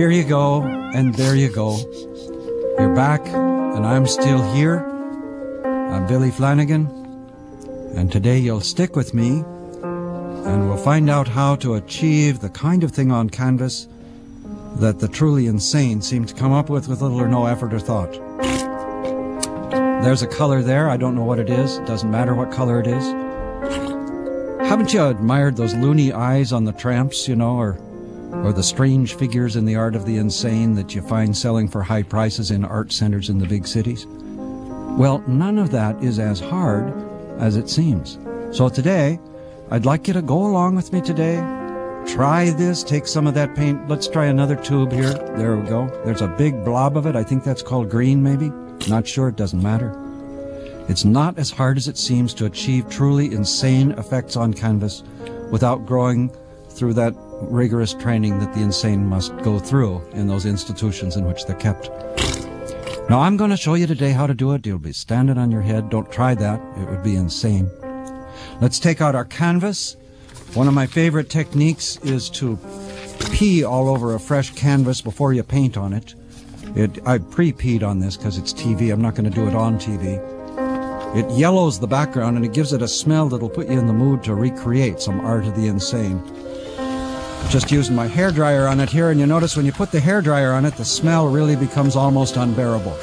Here you go, and there you go. You're back, and I'm still here. I'm Billy Flanagan, and today you'll stick with me, and we'll find out how to achieve the kind of thing on canvas that the truly insane seem to come up with with little or no effort or thought. There's a color there. I don't know what it is. It doesn't matter what color it is. Haven't you admired those loony eyes on the tramps, you know, or or the strange figures in the art of the insane that you find selling for high prices in art centers in the big cities? Well, none of that is as hard as it seems. So today, I'd like you to go along with me today. Try this, take some of that paint. Let's try another tube here. There we go. There's a big blob of it. I think that's called green, maybe. Not sure, it doesn't matter. It's not as hard as it seems to achieve truly insane effects on canvas without growing through that rigorous training that the insane must go through in those institutions in which they're kept. Now, I'm going to show you today how to do it. You'll be standing on your head. Don't try that. It would be insane. Let's take out our canvas. One of my favorite techniques is to pee all over a fresh canvas before you paint on it. it I pre-peed on this because it's TV. I'm not going to do it on TV. It yellows the background and it gives it a smell that'll put you in the mood to recreate some art of the insane. Just using my hair dryer on it here, and you notice when you put the hair dryer on it, the smell really becomes almost unbearable.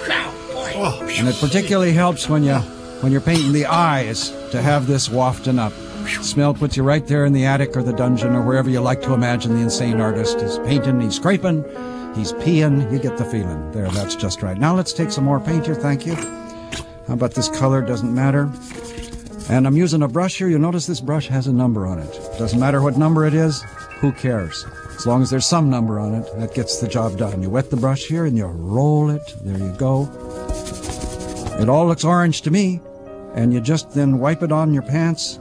Oh, and it particularly helps when you when you're painting the eyes to have this wafting up. Smell puts you right there in the attic or the dungeon or wherever you like to imagine the insane artist. He's painting, he's scraping, he's peeing. You get the feeling. There, that's just right. Now let's take some more paint here. Thank you. How about this color? Doesn't matter. And I'm using a brush here. You'll notice this brush has a number on it. Doesn't matter what number it is. Who cares? As long as there's some number on it, that gets the job done. You wet the brush here and you roll it. There you go. It all looks orange to me. And you just then wipe it on your pants,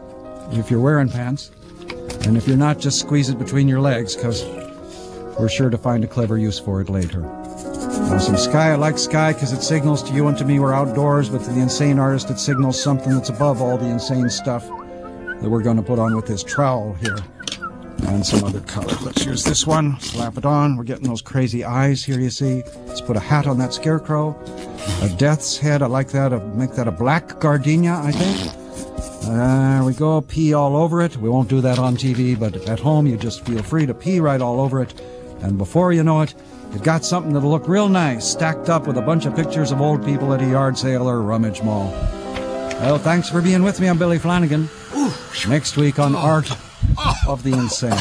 if you're wearing pants. And if you're not, just squeeze it between your legs, because we're sure to find a clever use for it later. Now, some sky. I like sky because it signals to you and to me we're outdoors, but to the insane artist, it signals something that's above all the insane stuff that we're going to put on with this trowel here and some other color. Let's use this one, slap it on. We're getting those crazy eyes here, you see. Let's put a hat on that scarecrow. A death's head, I like that. I'll make that a black gardenia, I think. There we go, pee all over it. We won't do that on TV, but at home you just feel free to pee right all over it. And before you know it, you've got something that'll look real nice, stacked up with a bunch of pictures of old people at a yard sale or rummage mall. Well, thanks for being with me. I'm Billy Flanagan. Next week on oh. Art oh. of the Insane.